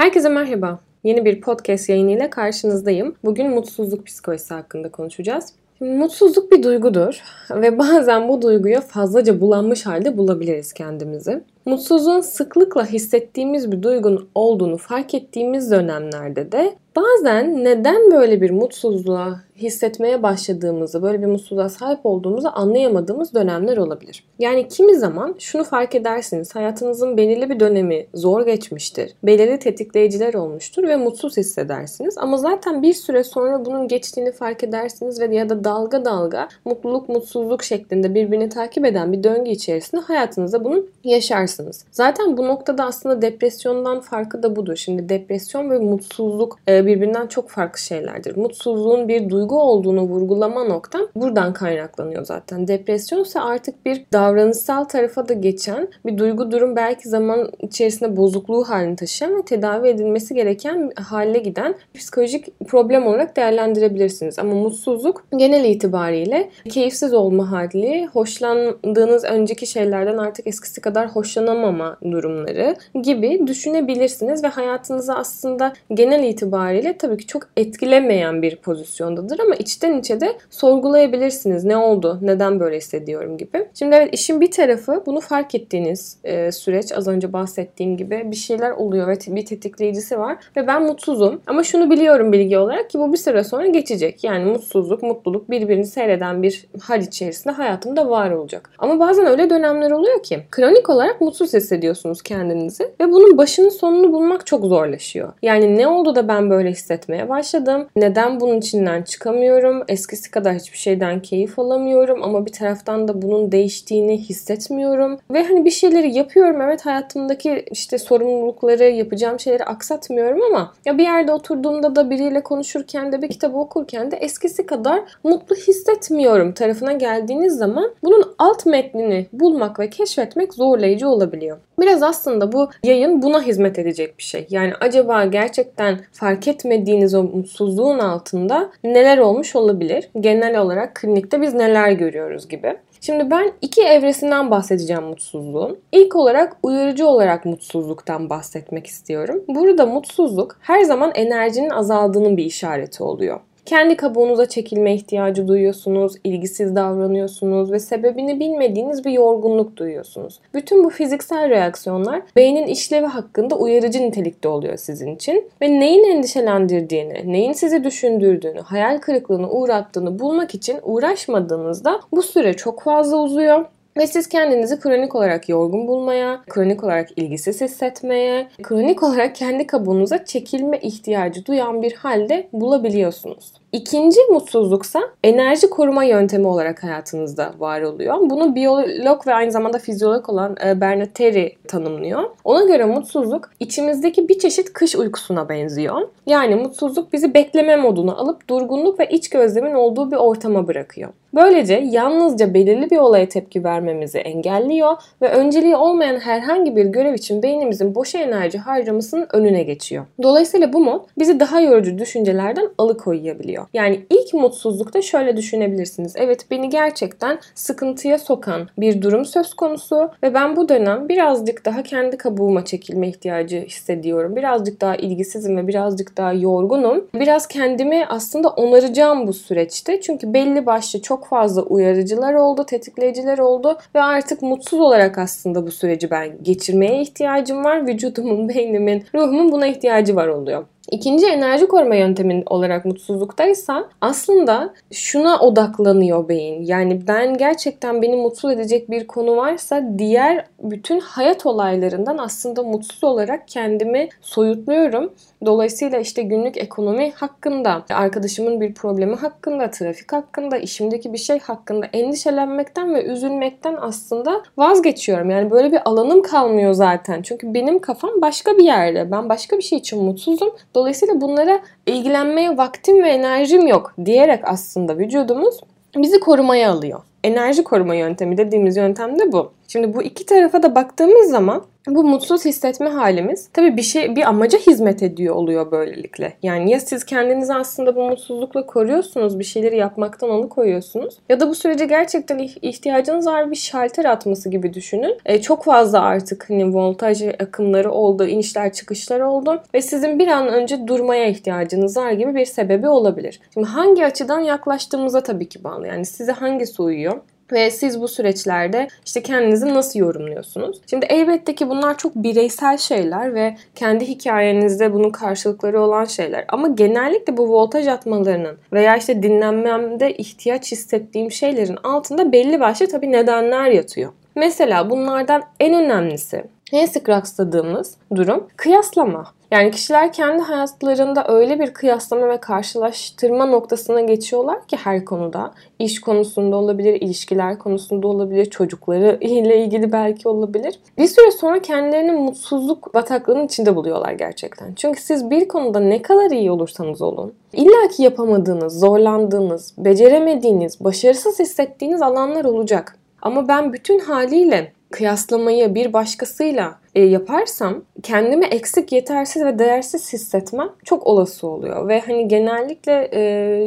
Herkese merhaba. Yeni bir podcast yayınıyla karşınızdayım. Bugün mutsuzluk psikolojisi hakkında konuşacağız. mutsuzluk bir duygudur ve bazen bu duyguya fazlaca bulanmış halde bulabiliriz kendimizi. Mutsuzluğun sıklıkla hissettiğimiz bir duygunun olduğunu fark ettiğimiz dönemlerde de bazen neden böyle bir mutsuzluğa hissetmeye başladığımızı, böyle bir mutsuzluğa sahip olduğumuzu anlayamadığımız dönemler olabilir. Yani kimi zaman şunu fark edersiniz. Hayatınızın belirli bir dönemi zor geçmiştir. Belirli tetikleyiciler olmuştur ve mutsuz hissedersiniz. Ama zaten bir süre sonra bunun geçtiğini fark edersiniz ve ya da dalga dalga mutluluk mutsuzluk şeklinde birbirini takip eden bir döngü içerisinde hayatınızda bunu yaşarsınız. Zaten bu noktada aslında depresyondan farkı da budur. Şimdi depresyon ve mutsuzluk e, birbirinden çok farklı şeylerdir. Mutsuzluğun bir duygu olduğunu vurgulama noktam buradan kaynaklanıyor zaten. Depresyon ise artık bir davranışsal tarafa da geçen bir duygu durum belki zaman içerisinde bozukluğu halini taşıyan ve tedavi edilmesi gereken hale giden psikolojik problem olarak değerlendirebilirsiniz. Ama mutsuzluk genel itibariyle keyifsiz olma hali, hoşlandığınız önceki şeylerden artık eskisi kadar hoşlanamama durumları gibi düşünebilirsiniz ve hayatınızı aslında genel itibariyle tabii ki çok etkilemeyen bir pozisyondadır ama içten içe de sorgulayabilirsiniz. Ne oldu? Neden böyle hissediyorum gibi. Şimdi evet işin bir tarafı bunu fark ettiğiniz e, süreç az önce bahsettiğim gibi bir şeyler oluyor ve bir tetikleyicisi var ve ben mutsuzum. Ama şunu biliyorum bilgi olarak ki bu bir süre sonra geçecek. Yani mutsuzluk, mutluluk birbirini seyreden bir hal içerisinde hayatımda var olacak. Ama bazen öyle dönemler oluyor ki kronik olarak mutsuz hissediyorsunuz kendinizi ve bunun başının sonunu bulmak çok zorlaşıyor. Yani ne oldu da ben böyle hissetmeye başladım? Neden bunun içinden çıkamıyorum? Eskisi kadar hiçbir şeyden keyif alamıyorum ama bir taraftan da bunun değiştiğini hissetmiyorum. Ve hani bir şeyleri yapıyorum. Evet hayatımdaki işte sorumlulukları, yapacağım şeyleri aksatmıyorum ama ya bir yerde oturduğumda da biriyle konuşurken de bir kitabı okurken de eskisi kadar mutlu hissetmiyorum tarafına geldiğiniz zaman bunun alt metnini bulmak ve keşfetmek zorlayıcı olabiliyor. Biraz aslında bu yayın buna hizmet edecek bir şey. Yani acaba gerçekten fark etmediğiniz o mutsuzluğun altında neler olmuş olabilir? Genel olarak klinikte biz neler görüyoruz gibi. Şimdi ben iki evresinden bahsedeceğim mutsuzluğun. İlk olarak uyarıcı olarak mutsuzluktan bahsetmek istiyorum. Burada mutsuzluk her zaman enerjinin azaldığının bir işareti oluyor. Kendi kabuğunuza çekilme ihtiyacı duyuyorsunuz, ilgisiz davranıyorsunuz ve sebebini bilmediğiniz bir yorgunluk duyuyorsunuz. Bütün bu fiziksel reaksiyonlar beynin işlevi hakkında uyarıcı nitelikte oluyor sizin için ve neyin endişelendirdiğini, neyin sizi düşündürdüğünü, hayal kırıklığına uğrattığını bulmak için uğraşmadığınızda bu süre çok fazla uzuyor ve siz kendinizi kronik olarak yorgun bulmaya, kronik olarak ilgisiz hissetmeye, kronik olarak kendi kabuğunuza çekilme ihtiyacı duyan bir halde bulabiliyorsunuz. İkinci mutsuzluksa enerji koruma yöntemi olarak hayatınızda var oluyor. Bunu biyolog ve aynı zamanda fizyolog olan e, Bernard Terry tanımlıyor. Ona göre mutsuzluk içimizdeki bir çeşit kış uykusuna benziyor. Yani mutsuzluk bizi bekleme moduna alıp durgunluk ve iç gözlemin olduğu bir ortama bırakıyor. Böylece yalnızca belirli bir olaya tepki vermemizi engelliyor ve önceliği olmayan herhangi bir görev için beynimizin boşa enerji harcamasının önüne geçiyor. Dolayısıyla bu mod bizi daha yorucu düşüncelerden alıkoyabiliyor oluyor. Yani ilk mutsuzlukta şöyle düşünebilirsiniz. Evet beni gerçekten sıkıntıya sokan bir durum söz konusu ve ben bu dönem birazcık daha kendi kabuğuma çekilme ihtiyacı hissediyorum. Birazcık daha ilgisizim ve birazcık daha yorgunum. Biraz kendimi aslında onaracağım bu süreçte. Çünkü belli başlı çok fazla uyarıcılar oldu, tetikleyiciler oldu ve artık mutsuz olarak aslında bu süreci ben geçirmeye ihtiyacım var. Vücudumun, beynimin, ruhumun buna ihtiyacı var oluyor. İkinci enerji koruma yöntemin olarak mutsuzluktaysa aslında şuna odaklanıyor beyin. Yani ben gerçekten beni mutsuz edecek bir konu varsa diğer bütün hayat olaylarından aslında mutsuz olarak kendimi soyutluyorum. Dolayısıyla işte günlük ekonomi hakkında, arkadaşımın bir problemi hakkında, trafik hakkında, işimdeki bir şey hakkında endişelenmekten ve üzülmekten aslında vazgeçiyorum. Yani böyle bir alanım kalmıyor zaten. Çünkü benim kafam başka bir yerde. Ben başka bir şey için mutsuzum. Dolayısıyla bunlara ilgilenmeye vaktim ve enerjim yok diyerek aslında vücudumuz bizi korumaya alıyor. Enerji koruma yöntemi dediğimiz yöntem de bu. Şimdi bu iki tarafa da baktığımız zaman bu mutsuz hissetme halimiz tabii bir şey bir amaca hizmet ediyor oluyor böylelikle. Yani ya siz kendinizi aslında bu mutsuzlukla koruyorsunuz, bir şeyleri yapmaktan onu koyuyorsunuz ya da bu sürece gerçekten ihtiyacınız var bir şalter atması gibi düşünün. E, çok fazla artık hani voltaj akımları oldu, inişler çıkışlar oldu ve sizin bir an önce durmaya ihtiyacınız var gibi bir sebebi olabilir. Şimdi hangi açıdan yaklaştığımıza tabii ki bağlı. Yani size hangisi uyuyor? Ve siz bu süreçlerde işte kendinizi nasıl yorumluyorsunuz? Şimdi elbette ki bunlar çok bireysel şeyler ve kendi hikayenizde bunun karşılıkları olan şeyler. Ama genellikle bu voltaj atmalarının veya işte dinlenmemde ihtiyaç hissettiğim şeylerin altında belli başlı tabii nedenler yatıyor. Mesela bunlardan en önemlisi en sık rastladığımız durum kıyaslama. Yani kişiler kendi hayatlarında öyle bir kıyaslama ve karşılaştırma noktasına geçiyorlar ki her konuda. iş konusunda olabilir, ilişkiler konusunda olabilir, çocukları ile ilgili belki olabilir. Bir süre sonra kendilerini mutsuzluk bataklığının içinde buluyorlar gerçekten. Çünkü siz bir konuda ne kadar iyi olursanız olun, illaki yapamadığınız, zorlandığınız, beceremediğiniz, başarısız hissettiğiniz alanlar olacak. Ama ben bütün haliyle kıyaslamayı bir başkasıyla e, yaparsam kendimi eksik, yetersiz ve değersiz hissetmem çok olası oluyor. Ve hani genellikle e,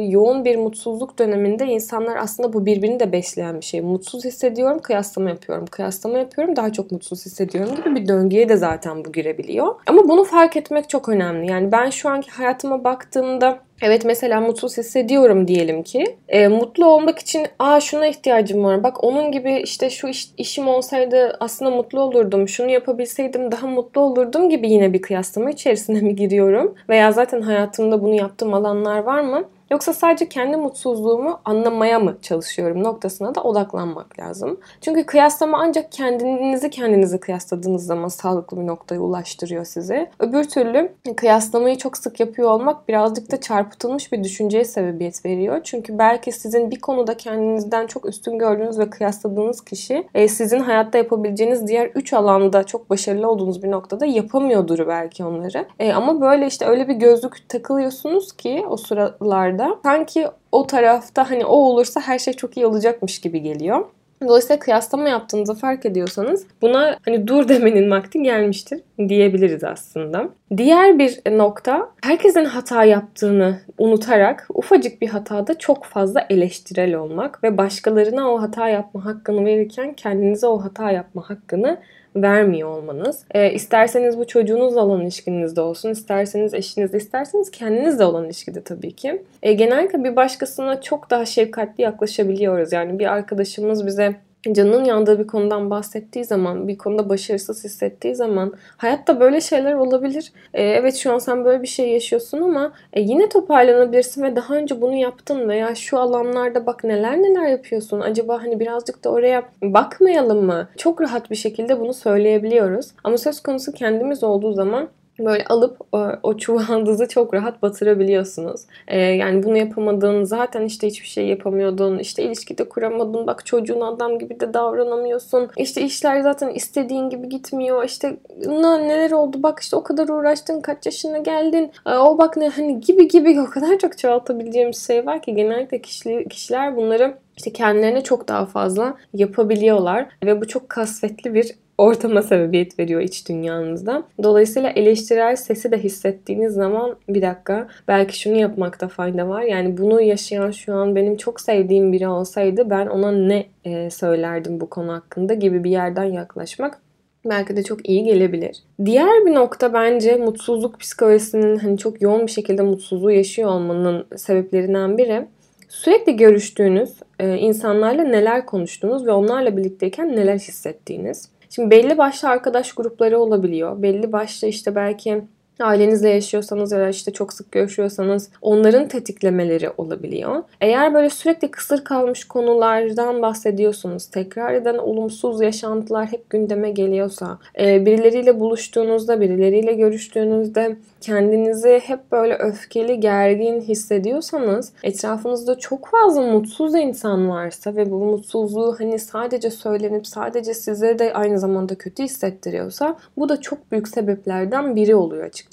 yoğun bir mutsuzluk döneminde insanlar aslında bu birbirini de besleyen bir şey. Mutsuz hissediyorum, kıyaslama yapıyorum. Kıyaslama yapıyorum, daha çok mutsuz hissediyorum gibi bir döngüye de zaten bu girebiliyor. Ama bunu fark etmek çok önemli. Yani ben şu anki hayatıma baktığımda Evet mesela mutsuz hissediyorum diyelim ki. E, mutlu olmak için aa şuna ihtiyacım var. Bak onun gibi işte şu iş, işim olsaydı aslında mutlu olurdum. Şunu yapabilseydim daha mutlu olurdum gibi yine bir kıyaslama içerisine mi giriyorum? Veya zaten hayatımda bunu yaptığım alanlar var mı? Yoksa sadece kendi mutsuzluğumu anlamaya mı çalışıyorum noktasına da odaklanmak lazım. Çünkü kıyaslama ancak kendinizi kendinize kıyasladığınız zaman sağlıklı bir noktaya ulaştırıyor sizi. Öbür türlü kıyaslamayı çok sık yapıyor olmak birazcık da çarpıtılmış bir düşünceye sebebiyet veriyor. Çünkü belki sizin bir konuda kendinizden çok üstün gördüğünüz ve kıyasladığınız kişi e, sizin hayatta yapabileceğiniz diğer 3 alanda çok başarılı olduğunuz bir noktada yapamıyordur belki onları. E, ama böyle işte öyle bir gözlük takılıyorsunuz ki o sıralarda da sanki o tarafta hani o olursa her şey çok iyi olacakmış gibi geliyor. Dolayısıyla kıyaslama yaptığınızı fark ediyorsanız buna hani dur demenin vakti gelmiştir diyebiliriz aslında. Diğer bir nokta herkesin hata yaptığını unutarak ufacık bir hatada çok fazla eleştirel olmak ve başkalarına o hata yapma hakkını verirken kendinize o hata yapma hakkını vermiyor olmanız. E, isterseniz bu çocuğunuzla olan ilişkinizde olsun, isterseniz eşinizle, isterseniz kendinizle olan ilişkide tabii ki. E, genellikle bir başkasına çok daha şefkatli yaklaşabiliyoruz. Yani bir arkadaşımız bize canının yandığı bir konudan bahsettiği zaman, bir konuda başarısız hissettiği zaman hayatta böyle şeyler olabilir. Ee, evet şu an sen böyle bir şey yaşıyorsun ama e, yine toparlanabilirsin ve daha önce bunu yaptın veya şu alanlarda bak neler neler yapıyorsun. Acaba hani birazcık da oraya bakmayalım mı? Çok rahat bir şekilde bunu söyleyebiliyoruz. Ama söz konusu kendimiz olduğu zaman böyle alıp o, o çuvaldızı çok rahat batırabiliyorsunuz. Ee, yani bunu yapamadın, zaten işte hiçbir şey yapamıyordun, işte ilişkide kuramadın, bak çocuğun adam gibi de davranamıyorsun, işte işler zaten istediğin gibi gitmiyor, işte neler oldu, bak işte o kadar uğraştın, kaç yaşına geldin, ee, o bak ne hani gibi gibi o kadar çok çoğaltabileceğimiz şey var ki genellikle kişiler bunları işte kendilerine çok daha fazla yapabiliyorlar ve bu çok kasvetli bir ortama sebebiyet veriyor iç dünyanızda. Dolayısıyla eleştirel sesi de hissettiğiniz zaman bir dakika belki şunu yapmakta fayda var. Yani bunu yaşayan şu an benim çok sevdiğim biri olsaydı ben ona ne e, söylerdim bu konu hakkında gibi bir yerden yaklaşmak belki de çok iyi gelebilir. Diğer bir nokta bence mutsuzluk psikolojisinin hani çok yoğun bir şekilde mutsuzluğu yaşıyor olmanın sebeplerinden biri sürekli görüştüğünüz e, insanlarla neler konuştuğunuz ve onlarla birlikteyken neler hissettiğiniz. Şimdi belli başlı arkadaş grupları olabiliyor. Belli başlı işte belki ailenizle yaşıyorsanız ya da işte çok sık görüşüyorsanız onların tetiklemeleri olabiliyor. Eğer böyle sürekli kısır kalmış konulardan bahsediyorsunuz, tekrar eden olumsuz yaşantılar hep gündeme geliyorsa, e, birileriyle buluştuğunuzda, birileriyle görüştüğünüzde kendinizi hep böyle öfkeli, gergin hissediyorsanız, etrafınızda çok fazla mutsuz insan varsa ve bu mutsuzluğu hani sadece söylenip sadece size de aynı zamanda kötü hissettiriyorsa bu da çok büyük sebeplerden biri oluyor açıkçası.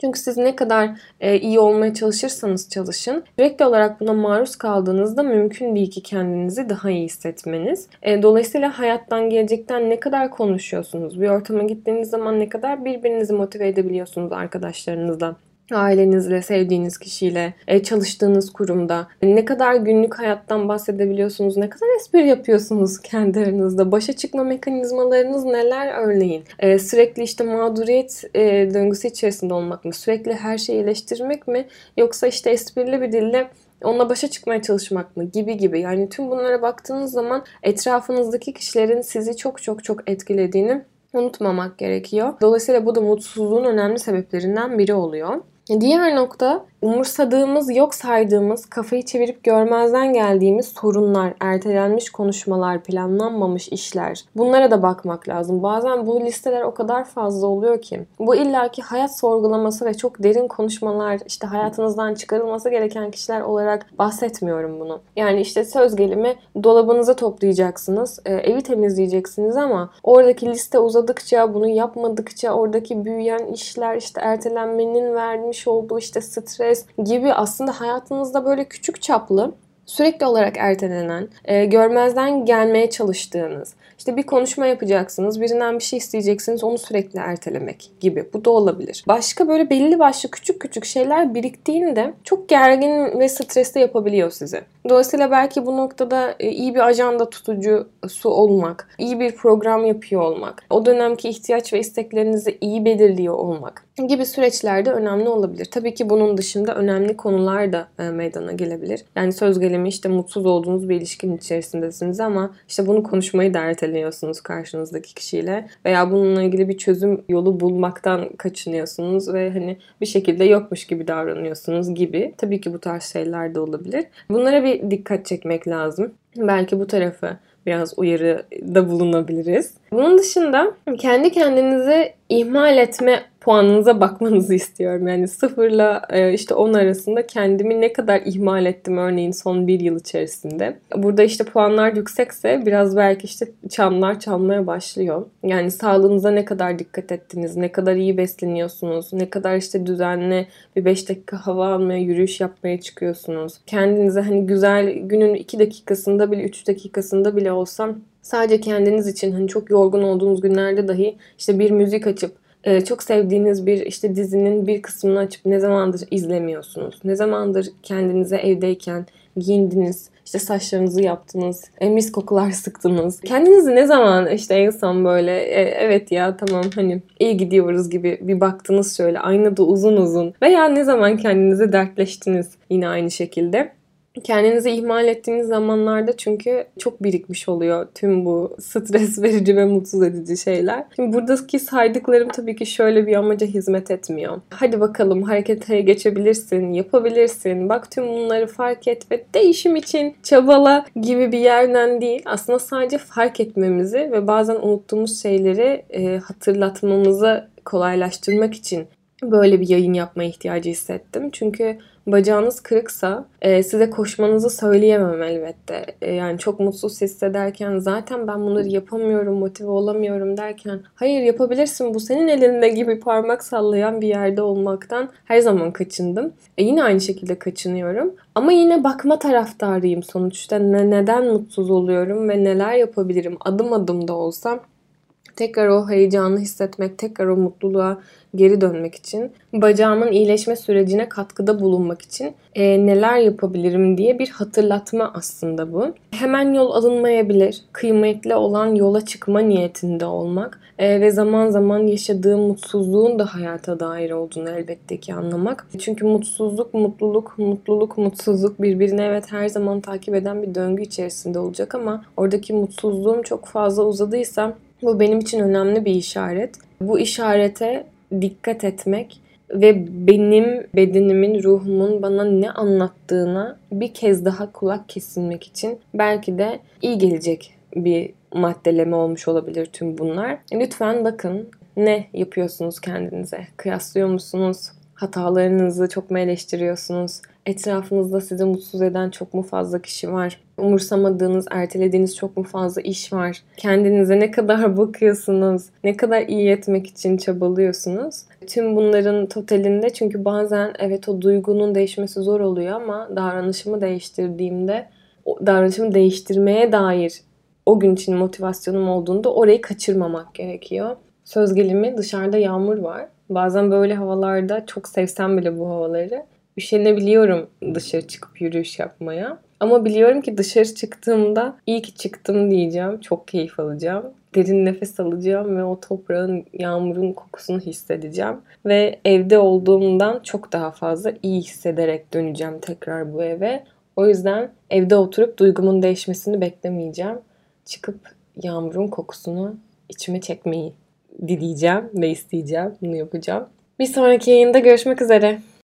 Çünkü siz ne kadar e, iyi olmaya çalışırsanız çalışın, sürekli olarak buna maruz kaldığınızda mümkün değil ki kendinizi daha iyi hissetmeniz. E, dolayısıyla hayattan, gelecekten ne kadar konuşuyorsunuz? Bir ortama gittiğiniz zaman ne kadar birbirinizi motive edebiliyorsunuz arkadaşlarınızla? Ailenizle, sevdiğiniz kişiyle, e, çalıştığınız kurumda ne kadar günlük hayattan bahsedebiliyorsunuz, ne kadar espri yapıyorsunuz kendi aranızda, başa çıkma mekanizmalarınız neler örneğin? E, sürekli işte mağduriyet e, döngüsü içerisinde olmak mı? Sürekli her şeyi eleştirmek mi? Yoksa işte esprili bir dille onunla başa çıkmaya çalışmak mı gibi gibi. Yani tüm bunlara baktığınız zaman etrafınızdaki kişilerin sizi çok çok çok etkilediğini unutmamak gerekiyor. Dolayısıyla bu da mutsuzluğun önemli sebeplerinden biri oluyor. Diğer nokta umursadığımız, yok saydığımız, kafayı çevirip görmezden geldiğimiz sorunlar, ertelenmiş konuşmalar, planlanmamış işler. Bunlara da bakmak lazım. Bazen bu listeler o kadar fazla oluyor ki. Bu illaki hayat sorgulaması ve çok derin konuşmalar, işte hayatınızdan çıkarılması gereken kişiler olarak bahsetmiyorum bunu. Yani işte söz gelimi dolabınızı toplayacaksınız, e, evi temizleyeceksiniz ama oradaki liste uzadıkça, bunu yapmadıkça oradaki büyüyen işler, işte ertelenmenin vermiş olduğu işte stres stres gibi aslında hayatınızda böyle küçük çaplı sürekli olarak ertelenen, e, görmezden gelmeye çalıştığınız, işte bir konuşma yapacaksınız, birinden bir şey isteyeceksiniz, onu sürekli ertelemek gibi. Bu da olabilir. Başka böyle belli başlı küçük küçük şeyler biriktiğinde çok gergin ve stresli yapabiliyor sizi. Dolayısıyla belki bu noktada e, iyi bir ajanda tutucusu olmak, iyi bir program yapıyor olmak, o dönemki ihtiyaç ve isteklerinizi iyi belirliyor olmak gibi süreçlerde önemli olabilir. Tabii ki bunun dışında önemli konular da e, meydana gelebilir. Yani söz gelimi işte mutsuz olduğunuz bir ilişkinin içerisindesiniz ama işte bunu konuşmayı da erteliyorsunuz karşınızdaki kişiyle veya bununla ilgili bir çözüm yolu bulmaktan kaçınıyorsunuz ve hani bir şekilde yokmuş gibi davranıyorsunuz gibi. Tabii ki bu tarz şeyler de olabilir. Bunlara bir dikkat çekmek lazım. Belki bu tarafı biraz uyarıda bulunabiliriz. Bunun dışında kendi kendinizi ihmal etme puanınıza bakmanızı istiyorum. Yani sıfırla e, işte 10 arasında kendimi ne kadar ihmal ettim örneğin son bir yıl içerisinde. Burada işte puanlar yüksekse biraz belki işte çamlar çalmaya başlıyor. Yani sağlığınıza ne kadar dikkat ettiniz, ne kadar iyi besleniyorsunuz, ne kadar işte düzenli bir 5 dakika hava almaya, yürüyüş yapmaya çıkıyorsunuz. Kendinize hani güzel günün 2 dakikasında bile 3 dakikasında bile olsam sadece kendiniz için hani çok yorgun olduğunuz günlerde dahi işte bir müzik açıp e, çok sevdiğiniz bir işte dizinin bir kısmını açıp ne zamandır izlemiyorsunuz? Ne zamandır kendinize evdeyken giyindiniz, işte saçlarınızı yaptınız, e, mis kokular sıktınız. Kendinizi ne zaman işte en son böyle e, evet ya tamam hani iyi gidiyoruz gibi bir baktınız şöyle aynada uzun uzun veya ne zaman kendinize dertleştiniz yine aynı şekilde. Kendinizi ihmal ettiğiniz zamanlarda çünkü çok birikmiş oluyor tüm bu stres verici ve mutsuz edici şeyler. Şimdi buradaki saydıklarım tabii ki şöyle bir amaca hizmet etmiyor. Hadi bakalım harekete geçebilirsin, yapabilirsin. Bak tüm bunları fark et ve değişim için çabala gibi bir yerden değil. Aslında sadece fark etmemizi ve bazen unuttuğumuz şeyleri e, hatırlatmamızı kolaylaştırmak için böyle bir yayın yapma ihtiyacı hissettim. Çünkü bacağınız kırıksa e, size koşmanızı söyleyemem elbette. E, yani çok mutsuz hissederken zaten ben bunları yapamıyorum, motive olamıyorum derken hayır yapabilirsin bu senin elinde gibi parmak sallayan bir yerde olmaktan her zaman kaçındım. E, yine aynı şekilde kaçınıyorum. Ama yine bakma taraftarıyım sonuçta. Ne, neden mutsuz oluyorum ve neler yapabilirim adım adım da olsam tekrar o heyecanı hissetmek, tekrar o mutluluğa geri dönmek için, bacağımın iyileşme sürecine katkıda bulunmak için e, neler yapabilirim diye bir hatırlatma aslında bu. Hemen yol alınmayabilir. Kıymetli olan yola çıkma niyetinde olmak e, ve zaman zaman yaşadığım mutsuzluğun da hayata dair olduğunu elbette ki anlamak. Çünkü mutsuzluk, mutluluk, mutluluk, mutsuzluk birbirini evet her zaman takip eden bir döngü içerisinde olacak ama oradaki mutsuzluğum çok fazla uzadıysa bu benim için önemli bir işaret. Bu işarete dikkat etmek ve benim bedenimin, ruhumun bana ne anlattığına bir kez daha kulak kesilmek için belki de iyi gelecek bir maddeleme olmuş olabilir tüm bunlar. Lütfen bakın ne yapıyorsunuz kendinize? Kıyaslıyor musunuz? Hatalarınızı çok mu eleştiriyorsunuz? Etrafınızda sizi mutsuz eden çok mu fazla kişi var? Umursamadığınız, ertelediğiniz çok mu fazla iş var? Kendinize ne kadar bakıyorsunuz? Ne kadar iyi etmek için çabalıyorsunuz? Tüm bunların totalinde çünkü bazen evet o duygunun değişmesi zor oluyor ama davranışımı değiştirdiğimde o davranışımı değiştirmeye dair o gün için motivasyonum olduğunda orayı kaçırmamak gerekiyor. Söz gelimi dışarıda yağmur var. Bazen böyle havalarda çok sevsem bile bu havaları üşenebiliyorum dışarı çıkıp yürüyüş yapmaya. Ama biliyorum ki dışarı çıktığımda iyi ki çıktım diyeceğim. Çok keyif alacağım. Derin nefes alacağım ve o toprağın, yağmurun kokusunu hissedeceğim. Ve evde olduğumdan çok daha fazla iyi hissederek döneceğim tekrar bu eve. O yüzden evde oturup duygumun değişmesini beklemeyeceğim. Çıkıp yağmurun kokusunu içime çekmeyi dileyeceğim ve isteyeceğim. Bunu yapacağım. Bir sonraki yayında görüşmek üzere.